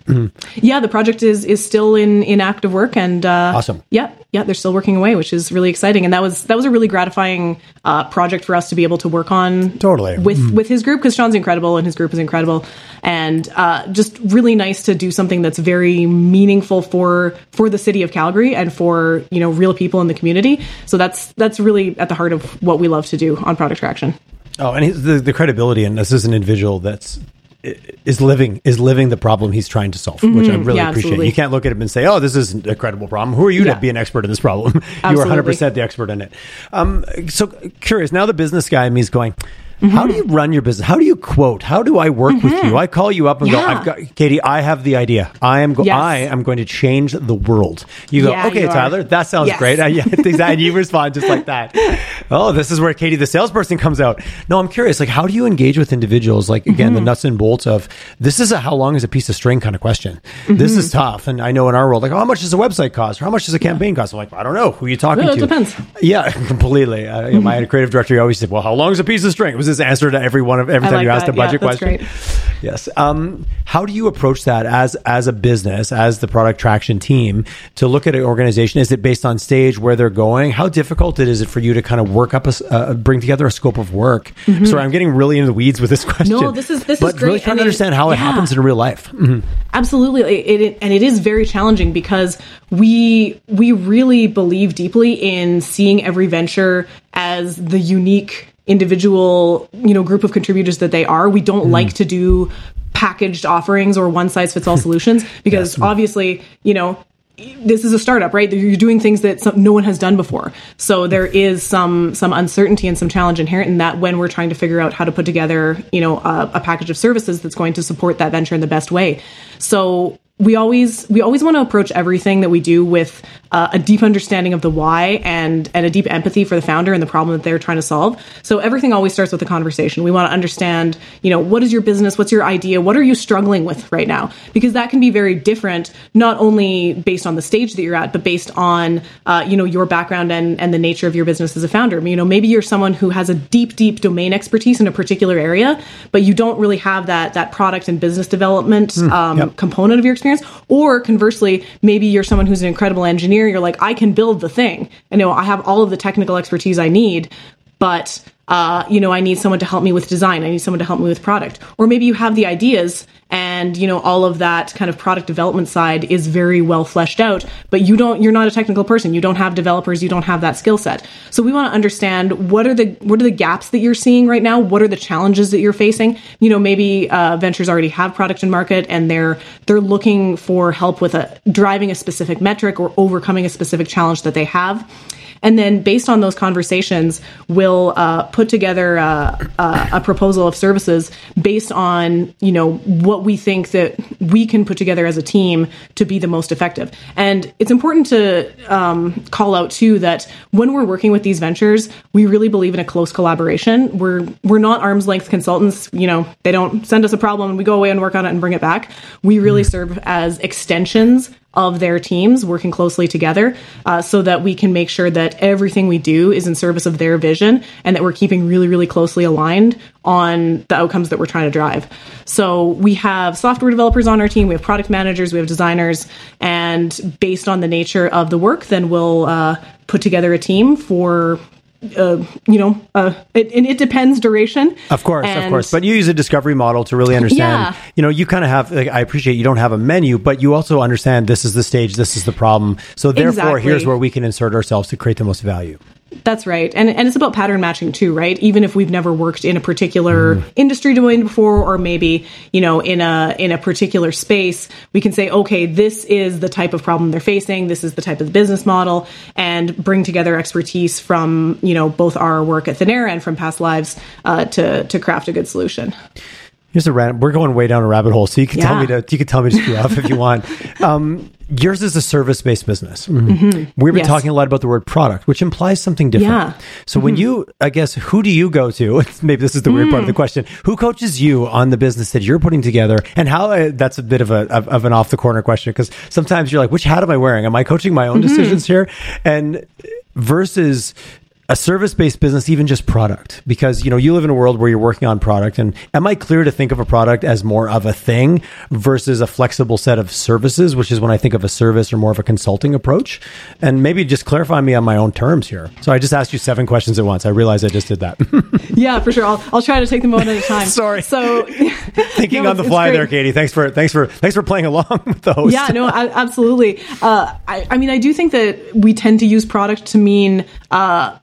yeah, the project is is still in in active work, and uh, awesome. Yeah, yeah, they're still working away, which is really exciting, and that was that was a really gratifying uh, project for us to be able to work on. Totally with mm. with his group because Sean's incredible and his group is incredible, and uh, just really nice to do something that's very meaningful for for the city of Calgary and for you know real people in the community. So that's that's really at the heart of what we love to do on Product Traction. Oh, and the, the credibility, and this is an individual that's is living is living the problem he's trying to solve, mm-hmm. which I really yeah, appreciate. Absolutely. You can't look at him and say, "Oh, this is a credible problem." Who are you yeah. to be an expert in this problem? you are 100 percent the expert in it. Um, so curious. Now the business guy in me is going. Mm-hmm. How do you run your business? How do you quote? How do I work mm-hmm. with you? I call you up and yeah. go, I've got Katie, I have the idea. I am go- yes. I am going to change the world. You go, yeah, okay, you Tyler, that sounds yes. great. Uh, yeah, and you respond just like that. Oh, this is where Katie, the salesperson, comes out. No, I'm curious. Like, how do you engage with individuals? Like, again, mm-hmm. the nuts and bolts of this is a how long is a piece of string kind of question. This is mm-hmm. tough. And I know in our world, like, oh, how much does a website cost? Or how much does a campaign cost? I'm like, I don't know. Who are you talking to? It depends. Yeah, completely. Uh, you know, my creative director always said, well, how long is a piece of string? It was his answer to every one of every time like you asked that. a budget yeah, question. Great. Yes. Um, how do you approach that as as a business, as the product traction team, to look at an organization? Is it based on stage where they're going? How difficult it is it for you to kind of work up a uh, bring together a scope of work? Mm-hmm. Sorry, I'm getting really into the weeds with this question. No, this is this but is great. really trying and to understand how yeah. it happens in real life. Mm-hmm. Absolutely, it, it, and it is very challenging because we we really believe deeply in seeing every venture as the unique individual, you know, group of contributors that they are. We don't mm. like to do packaged offerings or one size fits all solutions because yes. obviously, you know, this is a startup, right? You're doing things that some, no one has done before. So there is some some uncertainty and some challenge inherent in that when we're trying to figure out how to put together, you know, a, a package of services that's going to support that venture in the best way. So we always we always want to approach everything that we do with uh, a deep understanding of the why and and a deep empathy for the founder and the problem that they're trying to solve. So everything always starts with a conversation. We want to understand, you know, what is your business? What's your idea? What are you struggling with right now? Because that can be very different, not only based on the stage that you're at, but based on uh, you know your background and and the nature of your business as a founder. You know, maybe you're someone who has a deep deep domain expertise in a particular area, but you don't really have that that product and business development mm, um, yep. component of your experience experience. Or conversely, maybe you're someone who's an incredible engineer. You're like, I can build the thing. I know I have all of the technical expertise I need, but uh, you know, I need someone to help me with design. I need someone to help me with product. Or maybe you have the ideas and, you know, all of that kind of product development side is very well fleshed out, but you don't, you're not a technical person. You don't have developers. You don't have that skill set. So we want to understand what are the, what are the gaps that you're seeing right now? What are the challenges that you're facing? You know, maybe, uh, ventures already have product and market and they're, they're looking for help with a driving a specific metric or overcoming a specific challenge that they have and then based on those conversations, we'll uh, put together a, a, a, proposal of services based on you know what we think that we can put together as a team to be the most effective. And it's important to um, call out too that when we're working with these ventures, we really believe in a close collaboration. We're we're not arm's length consultants. You know, they don't send us a problem and we go away and work on it and bring it back. We really mm. serve as extensions of their teams working closely together uh, so that we can make sure that everything we do is in service of their vision and that we're keeping really, really closely aligned on the outcomes that we're trying to drive. So we have software developers on our team, we have product managers, we have designers, and based on the nature of the work, then we'll uh, put together a team for uh, you know, uh, it, and it depends duration. Of course, and, of course. But you use a discovery model to really understand. Yeah. You know, you kind of have. Like, I appreciate you don't have a menu, but you also understand this is the stage, this is the problem. So therefore, exactly. here's where we can insert ourselves to create the most value. That's right. And and it's about pattern matching too, right? Even if we've never worked in a particular mm. industry domain before or maybe, you know, in a in a particular space, we can say, okay, this is the type of problem they're facing, this is the type of business model and bring together expertise from, you know, both our work at Thin Air and from past lives uh, to to craft a good solution. here's a random. We're going way down a rabbit hole, so you can yeah. tell me to you can tell me to screw off if you want. Um, yours is a service based business. Mm-hmm. Mm-hmm. We've been yes. talking a lot about the word product, which implies something different. Yeah. So mm-hmm. when you, I guess, who do you go to? Maybe this is the weird part of the mm. question. Who coaches you on the business that you're putting together, and how? Uh, that's a bit of a of, of an off the corner question because sometimes you're like, which hat am I wearing? Am I coaching my own mm-hmm. decisions here? And versus a service based business, even just product, because you know you live in a world where you're working on product. And am I clear to think of a product as more of a thing versus a flexible set of services, which is when I think of a service or more of a consulting approach? And maybe just clarify me on my own terms here. So I just asked you seven questions at once. I realize I just did that. yeah, for sure. I'll, I'll try to take them one at a time. Sorry. So thinking no, on the fly there, Katie. Thanks for thanks for thanks for playing along with the host. Yeah, no, absolutely. Uh, I, I mean, I do think that we tend to use product to mean. Uh,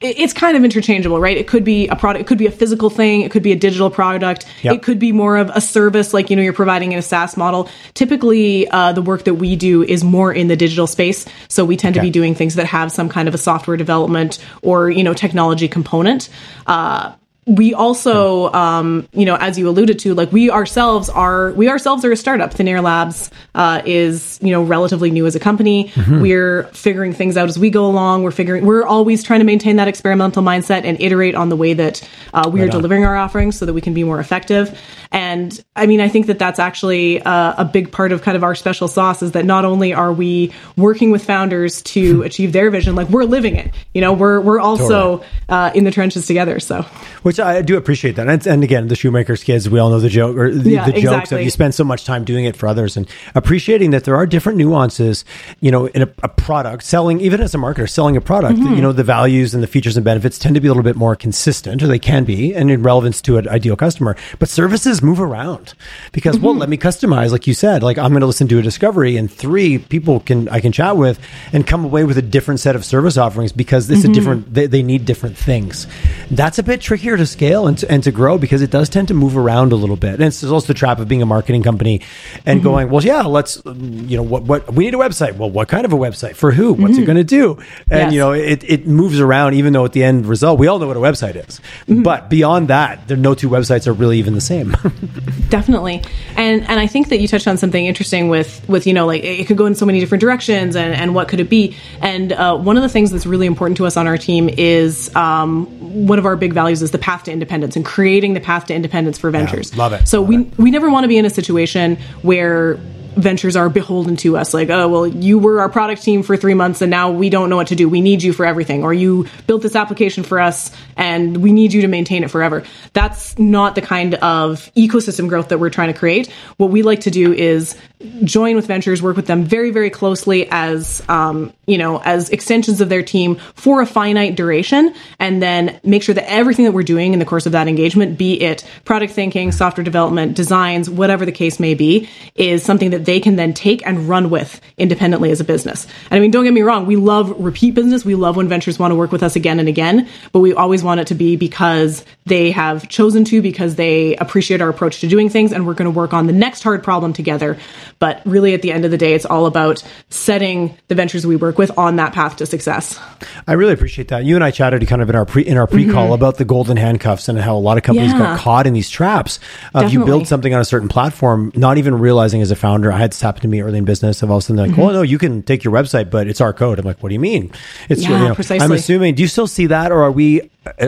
it's kind of interchangeable, right? It could be a product, it could be a physical thing, it could be a digital product, yep. it could be more of a service, like you know you're providing in a SaaS model. Typically, uh, the work that we do is more in the digital space, so we tend okay. to be doing things that have some kind of a software development or you know technology component. Uh, we also, um, you know, as you alluded to, like we ourselves are, we ourselves are a startup. Thin Air Labs uh, is, you know, relatively new as a company. Mm-hmm. We're figuring things out as we go along. We're figuring, we're always trying to maintain that experimental mindset and iterate on the way that uh, we right are on. delivering our offerings so that we can be more effective. And I mean, I think that that's actually uh, a big part of kind of our special sauce is that not only are we working with founders to hmm. achieve their vision, like we're living it. You know, we're we're also totally. uh, in the trenches together. So, which I do appreciate that. And, and again, the shoemaker's kids, we all know the joke or the, yeah, the jokes exactly. of you spend so much time doing it for others and appreciating that there are different nuances. You know, in a, a product selling, even as a marketer, selling a product. Mm-hmm. You know, the values and the features and benefits tend to be a little bit more consistent, or they can be, and in relevance to an ideal customer. But services move around because mm-hmm. well let me customize like you said like i'm going to listen to a discovery and three people can i can chat with and come away with a different set of service offerings because it's mm-hmm. a different they, they, need different things that's a bit trickier to scale and to, and to grow because it does tend to move around a little bit and it's also the trap of being a marketing company and mm-hmm. going well yeah let's you know what what we need a website well what kind of a website for who what's it mm-hmm. going to do and yes. you know it, it moves around even though at the end result we all know what a website is mm-hmm. but beyond that there no two websites are really even the same Definitely, and and I think that you touched on something interesting with with you know like it could go in so many different directions, and and what could it be? And uh, one of the things that's really important to us on our team is um, one of our big values is the path to independence and creating the path to independence for ventures. Yeah, love it. So love we it. we never want to be in a situation where ventures are beholden to us like oh well you were our product team for three months and now we don't know what to do we need you for everything or you built this application for us and we need you to maintain it forever that's not the kind of ecosystem growth that we're trying to create what we like to do is join with ventures work with them very very closely as um, you know as extensions of their team for a finite duration and then make sure that everything that we're doing in the course of that engagement be it product thinking software development designs whatever the case may be is something that they can then take and run with independently as a business. And I mean, don't get me wrong, we love repeat business. We love when ventures want to work with us again and again, but we always want it to be because they have chosen to, because they appreciate our approach to doing things, and we're going to work on the next hard problem together. But really, at the end of the day, it's all about setting the ventures we work with on that path to success. I really appreciate that. You and I chatted kind of in our pre in our pre call mm-hmm. about the golden handcuffs and how a lot of companies yeah. got caught in these traps of Definitely. you build something on a certain platform, not even realizing as a founder. I had this happen to me early in business. Of all of a sudden, like, mm-hmm. well, no, you can take your website, but it's our code. I'm like, what do you mean? It's yeah, you know, precisely. I'm assuming. Do you still see that, or are we uh,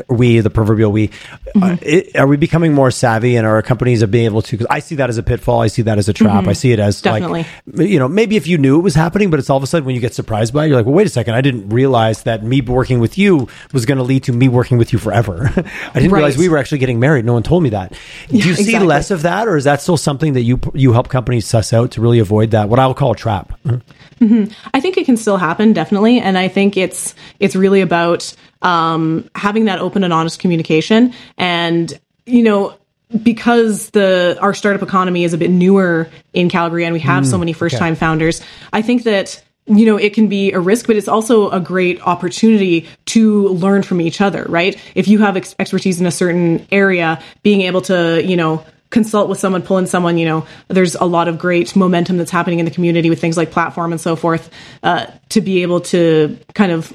we the proverbial we mm-hmm. uh, it, are we becoming more savvy and our companies are being able to because i see that as a pitfall i see that as a trap mm-hmm. i see it as Definitely. like you know maybe if you knew it was happening but it's all of a sudden when you get surprised by it you're like well wait a second i didn't realize that me working with you was going to lead to me working with you forever i didn't right. realize we were actually getting married no one told me that do you see exactly. less of that or is that still something that you you help companies suss out to really avoid that what I'll call a trap mm-hmm. i think it can still happen definitely and i think it's it's really about um, having that open and honest communication and you know because the our startup economy is a bit newer in Calgary and we have mm, so many first time okay. founders, I think that you know it can be a risk but it's also a great opportunity to learn from each other right if you have ex- expertise in a certain area being able to you know consult with someone pull in someone you know there's a lot of great momentum that's happening in the community with things like platform and so forth uh, to be able to kind of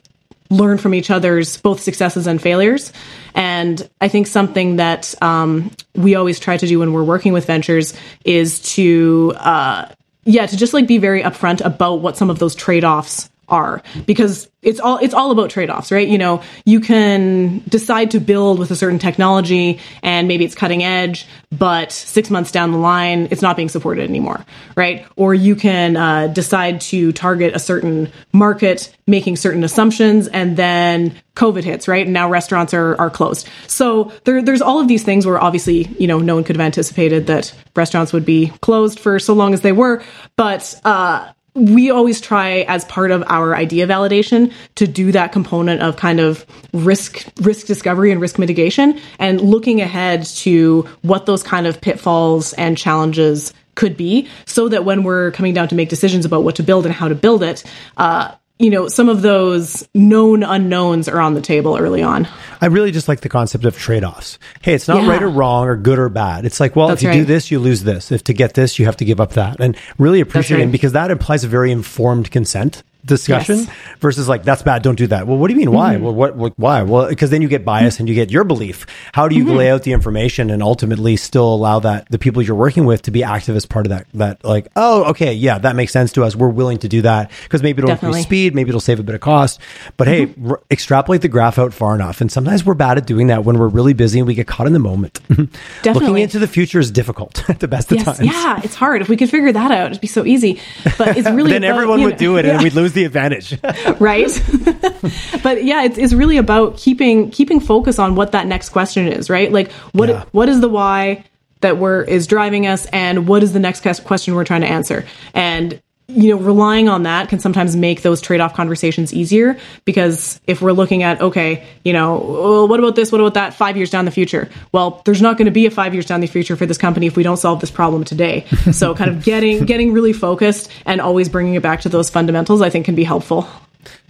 learn from each other's both successes and failures. And I think something that um, we always try to do when we're working with ventures is to, uh, yeah, to just like be very upfront about what some of those trade offs are because it's all it's all about trade-offs right? You know you can decide to build with a certain technology and maybe it's cutting edge but six months down the line it's not being supported anymore right? Or you can uh, decide to target a certain market making certain assumptions and then covid hits right? And now restaurants are, are closed. So there, there's all of these things where obviously you know no one could have anticipated that restaurants would be closed for so long as they were but uh, we always try as part of our idea validation to do that component of kind of risk risk discovery and risk mitigation and looking ahead to what those kind of pitfalls and challenges could be so that when we're coming down to make decisions about what to build and how to build it uh, you know, some of those known unknowns are on the table early on. I really just like the concept of trade offs. Hey, it's not yeah. right or wrong or good or bad. It's like, well, That's if you right. do this, you lose this. If to get this, you have to give up that. And really appreciating right. because that implies a very informed consent discussion yes. versus like that's bad don't do that well what do you mean why mm-hmm. well what, what, why well because then you get bias mm-hmm. and you get your belief how do you mm-hmm. lay out the information and ultimately still allow that the people you're working with to be active as part of that that like oh okay yeah that makes sense to us we're willing to do that because maybe it'll Definitely. increase speed maybe it'll save a bit of cost but hey mm-hmm. r- extrapolate the graph out far enough and sometimes we're bad at doing that when we're really busy and we get caught in the moment looking into the future is difficult at the best yes, of times yeah it's hard if we could figure that out it'd be so easy but it's really then about, everyone would know, do it yeah. and we'd lose the advantage. Right? But yeah it's, it's really about keeping keeping focus on what that next question is right? Like what yeah. what is the why that we're is driving us and what is the next question we're trying to answer? And you know relying on that can sometimes make those trade-off conversations easier because if we're looking at okay you know well, what about this? What about that? Five years down the future. Well there's not going to be a five years down the future for this company if we don't solve this problem today. So kind of getting getting really focused and always bringing it back to those fundamentals i think can be helpful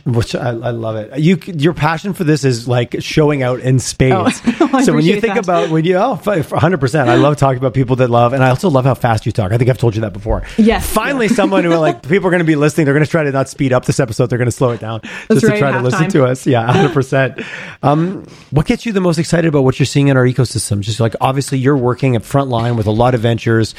which I, I, love it. You, your passion for this is like showing out in spades. Oh, so when you think that. about when you, oh, 100%. I love talking about people that love, and I also love how fast you talk. I think I've told you that before. Yes. Finally, yeah. someone who like people are going to be listening. They're going to try to not speed up this episode. They're going to slow it down That's just right, to try to listen time. to us. Yeah, 100%. um, what gets you the most excited about what you're seeing in our ecosystem? Just like obviously you're working at frontline with a lot of ventures,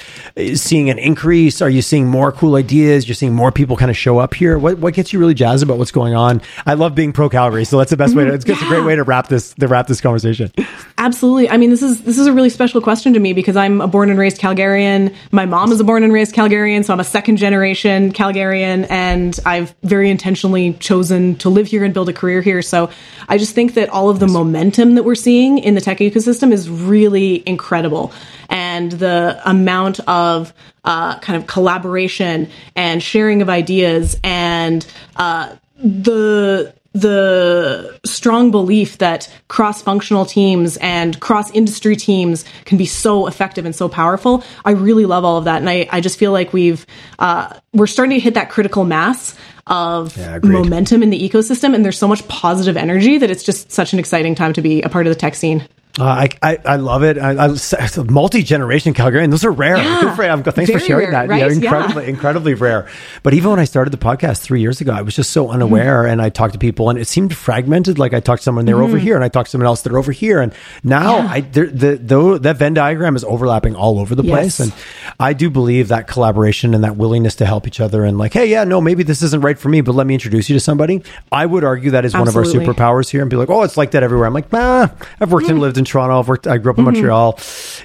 seeing an increase. Are you seeing more cool ideas? You're seeing more people kind of show up here. What, what gets you really jazzed about what's going on? I love being pro Calgary, so that's the best way. To, it's, yeah. it's a great way to wrap this to wrap this conversation. Absolutely. I mean, this is this is a really special question to me because I'm a born and raised Calgarian. My mom is a born and raised Calgarian, so I'm a second generation Calgarian, and I've very intentionally chosen to live here and build a career here. So I just think that all of the momentum that we're seeing in the tech ecosystem is really incredible, and the amount of uh, kind of collaboration and sharing of ideas and uh, the the strong belief that cross functional teams and cross industry teams can be so effective and so powerful. I really love all of that. And I, I just feel like we've, uh, we're starting to hit that critical mass of yeah, momentum in the ecosystem. And there's so much positive energy that it's just such an exciting time to be a part of the tech scene. Uh, I, I, I love it. I, I multi generation Calgarian. Those are rare. Yeah, I'm, thanks for sharing rare, that. Right? Yeah, incredibly, yeah. incredibly rare. But even when I started the podcast three years ago, I was just so unaware, mm and I talked to people, and it seemed fragmented. Like I talked to someone, they're mm over here, and I talked to someone else, they're over here, and now yeah. I the, the that Venn diagram is overlapping all over the place, and I do believe that collaboration and that willingness to help each other, and like, hey, yeah, no, maybe this isn't right for me, but let me introduce you to somebody. I would argue that is Absolutely. one of our superpowers here, and be like, oh, it's like that everywhere. I'm like, ah, I've worked mm and lived in Toronto. I've worked. I grew up in mm-hmm. Montreal.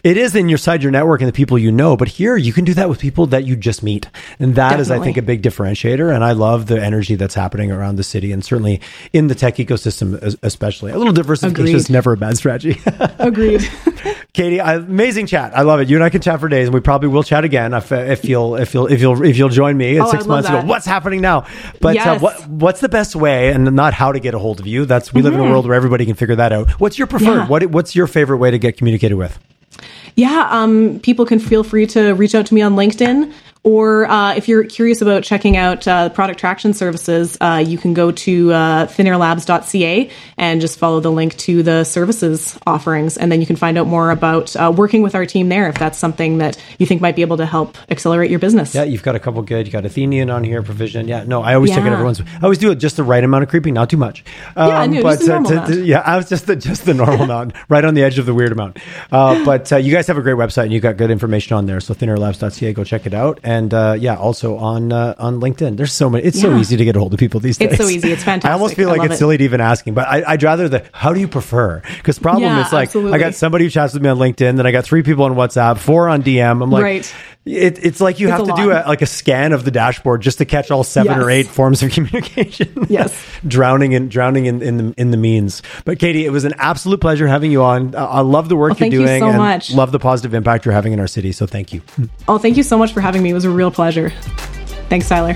It is in your side your network and the people you know, but here you can do that with people that you just meet, and that Definitely. is, I think, a big differentiator. And I love the energy that's happening around the city, and certainly in the tech ecosystem, especially. A little diversification is never a bad strategy. Agreed. Katie, amazing chat. I love it. You and I can chat for days, and we probably will chat again if, if you'll if you'll if you'll if you'll join me in oh, six months. Ago. What's happening now? But yes. uh, what what's the best way, and not how to get a hold of you? That's we mm-hmm. live in a mm-hmm. world where everybody can figure that out. What's your preferred? Yeah. What what's your favorite way to get communicated with? Yeah, um, people can feel free to reach out to me on LinkedIn Or uh, if you're curious about checking out uh, product traction services, uh, you can go to uh, thinairlabs.ca and just follow the link to the services offerings. And then you can find out more about uh, working with our team there if that's something that you think might be able to help accelerate your business. Yeah, you've got a couple good. You got Athennian on here, Provision. Yeah, no, I always check out everyone's. I always do it just the right amount of creeping, not too much. Um, Yeah, no, just the normal amount. yeah, I was just the just the normal amount, right on the edge of the weird amount. Uh, but uh, you guys have a great website and you've got good information on there. So thinairlabs.ca, go check it out. And uh, yeah, also on uh, on LinkedIn. There's so many. It's so easy to get a hold of people these days. It's so easy. It's fantastic. I almost feel like it's it. silly to even asking, but I, I'd rather the how do you prefer? Because problem Yeah, is like I got somebody who chats with me on LinkedIn, then I got three people on WhatsApp, four on DM. I'm like, Right. It, it's like you It's have to do a, like a scan of the dashboard just to catch all seven or eight forms of communication. Yes. drowning in drowning in, in the in the means. But Katie, it was an absolute pleasure having you on. Uh, I love the work Well, you're you doing so and much. love the positive impact you're having in our city. So thank you. Oh, thank you so much for having me. It was a real pleasure. Thanks, Tyler.